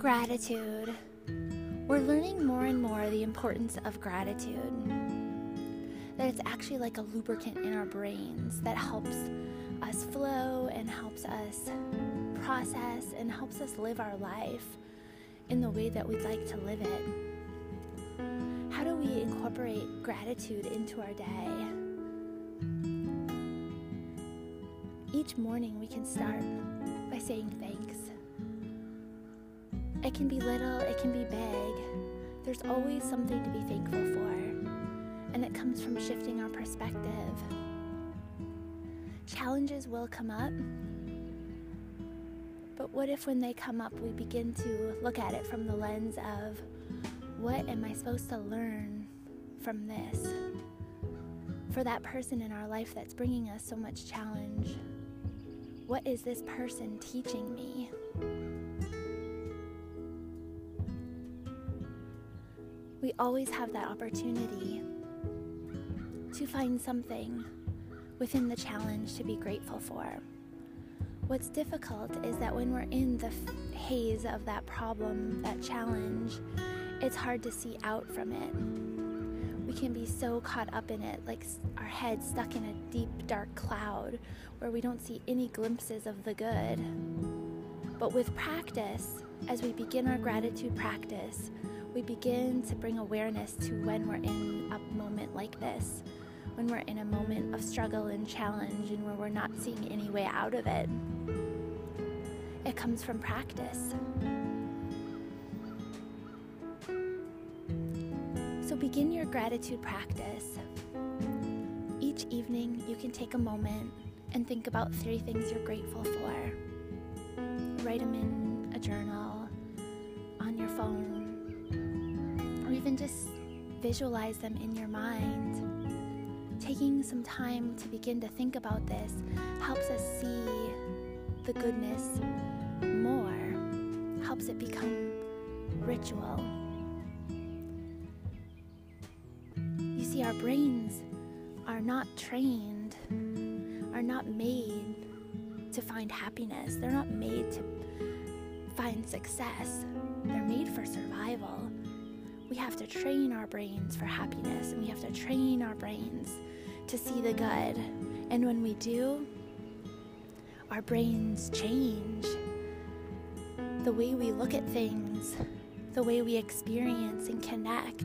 Gratitude. We're learning more and more the importance of gratitude. That it's actually like a lubricant in our brains that helps us flow and helps us process and helps us live our life in the way that we'd like to live it. How do we incorporate gratitude into our day? Each morning we can start by saying thanks. It can be little, it can be big. There's always something to be thankful for, and it comes from shifting our perspective. Challenges will come up, but what if when they come up, we begin to look at it from the lens of what am I supposed to learn from this? For that person in our life that's bringing us so much challenge, what is this person teaching me? Always have that opportunity to find something within the challenge to be grateful for. What's difficult is that when we're in the f- haze of that problem, that challenge, it's hard to see out from it. We can be so caught up in it, like our head stuck in a deep, dark cloud where we don't see any glimpses of the good. But with practice, as we begin our gratitude practice, we begin to bring awareness to when we're in a moment like this, when we're in a moment of struggle and challenge and where we're not seeing any way out of it. It comes from practice. So begin your gratitude practice. Each evening, you can take a moment and think about three things you're grateful for. Write them in a journal, on your phone, even just visualize them in your mind. Taking some time to begin to think about this helps us see the goodness more, helps it become ritual. You see, our brains are not trained, are not made to find happiness, they're not made to find success, they're made for survival we have to train our brains for happiness and we have to train our brains to see the good. And when we do, our brains change. The way we look at things, the way we experience and connect,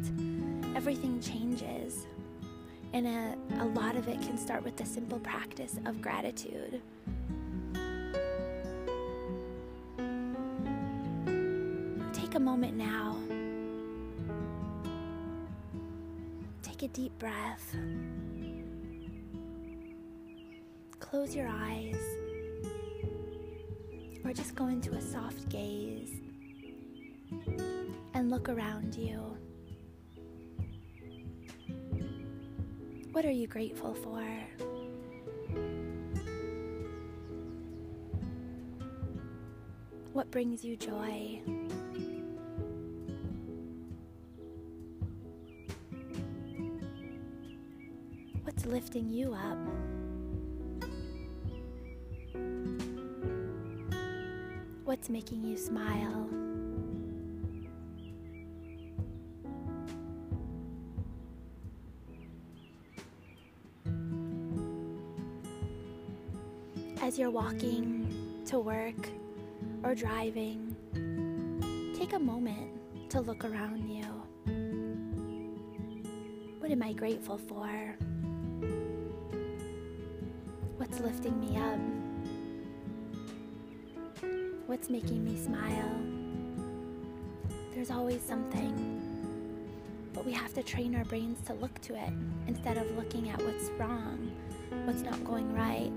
everything changes. And a, a lot of it can start with the simple practice of gratitude. Take a moment now a deep breath. Close your eyes. Or just go into a soft gaze and look around you. What are you grateful for? What brings you joy? Lifting you up. What's making you smile? As you're walking to work or driving, take a moment to look around you. What am I grateful for? What's lifting me up? What's making me smile? There's always something. But we have to train our brains to look to it instead of looking at what's wrong, what's not going right,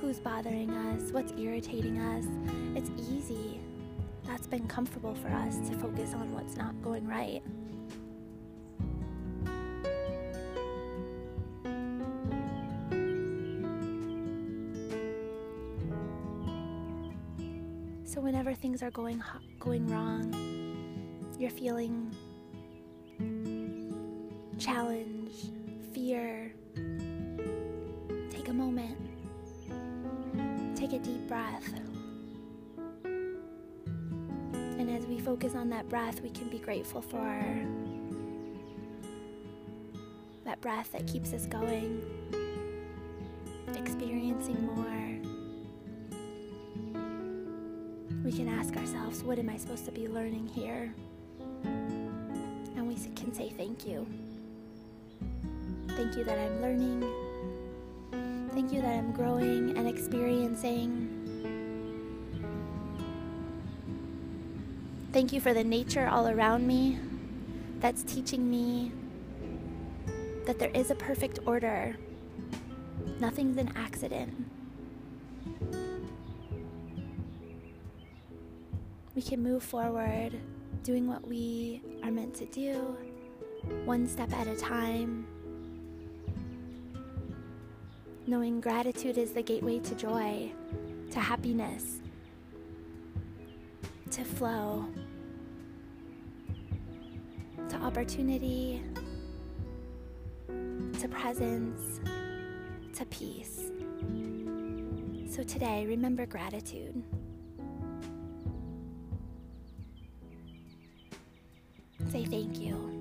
who's bothering us, what's irritating us. It's easy. That's been comfortable for us to focus on what's not going right. So whenever things are going going wrong, you're feeling challenge, fear, take a moment. Take a deep breath. And as we focus on that breath, we can be grateful for that breath that keeps us going, experiencing more. We can ask ourselves, what am I supposed to be learning here? And we can say thank you. Thank you that I'm learning. Thank you that I'm growing and experiencing. Thank you for the nature all around me that's teaching me that there is a perfect order. Nothing's an accident. We can move forward doing what we are meant to do, one step at a time. Knowing gratitude is the gateway to joy, to happiness, to flow, to opportunity, to presence, to peace. So today, remember gratitude. Say thank you.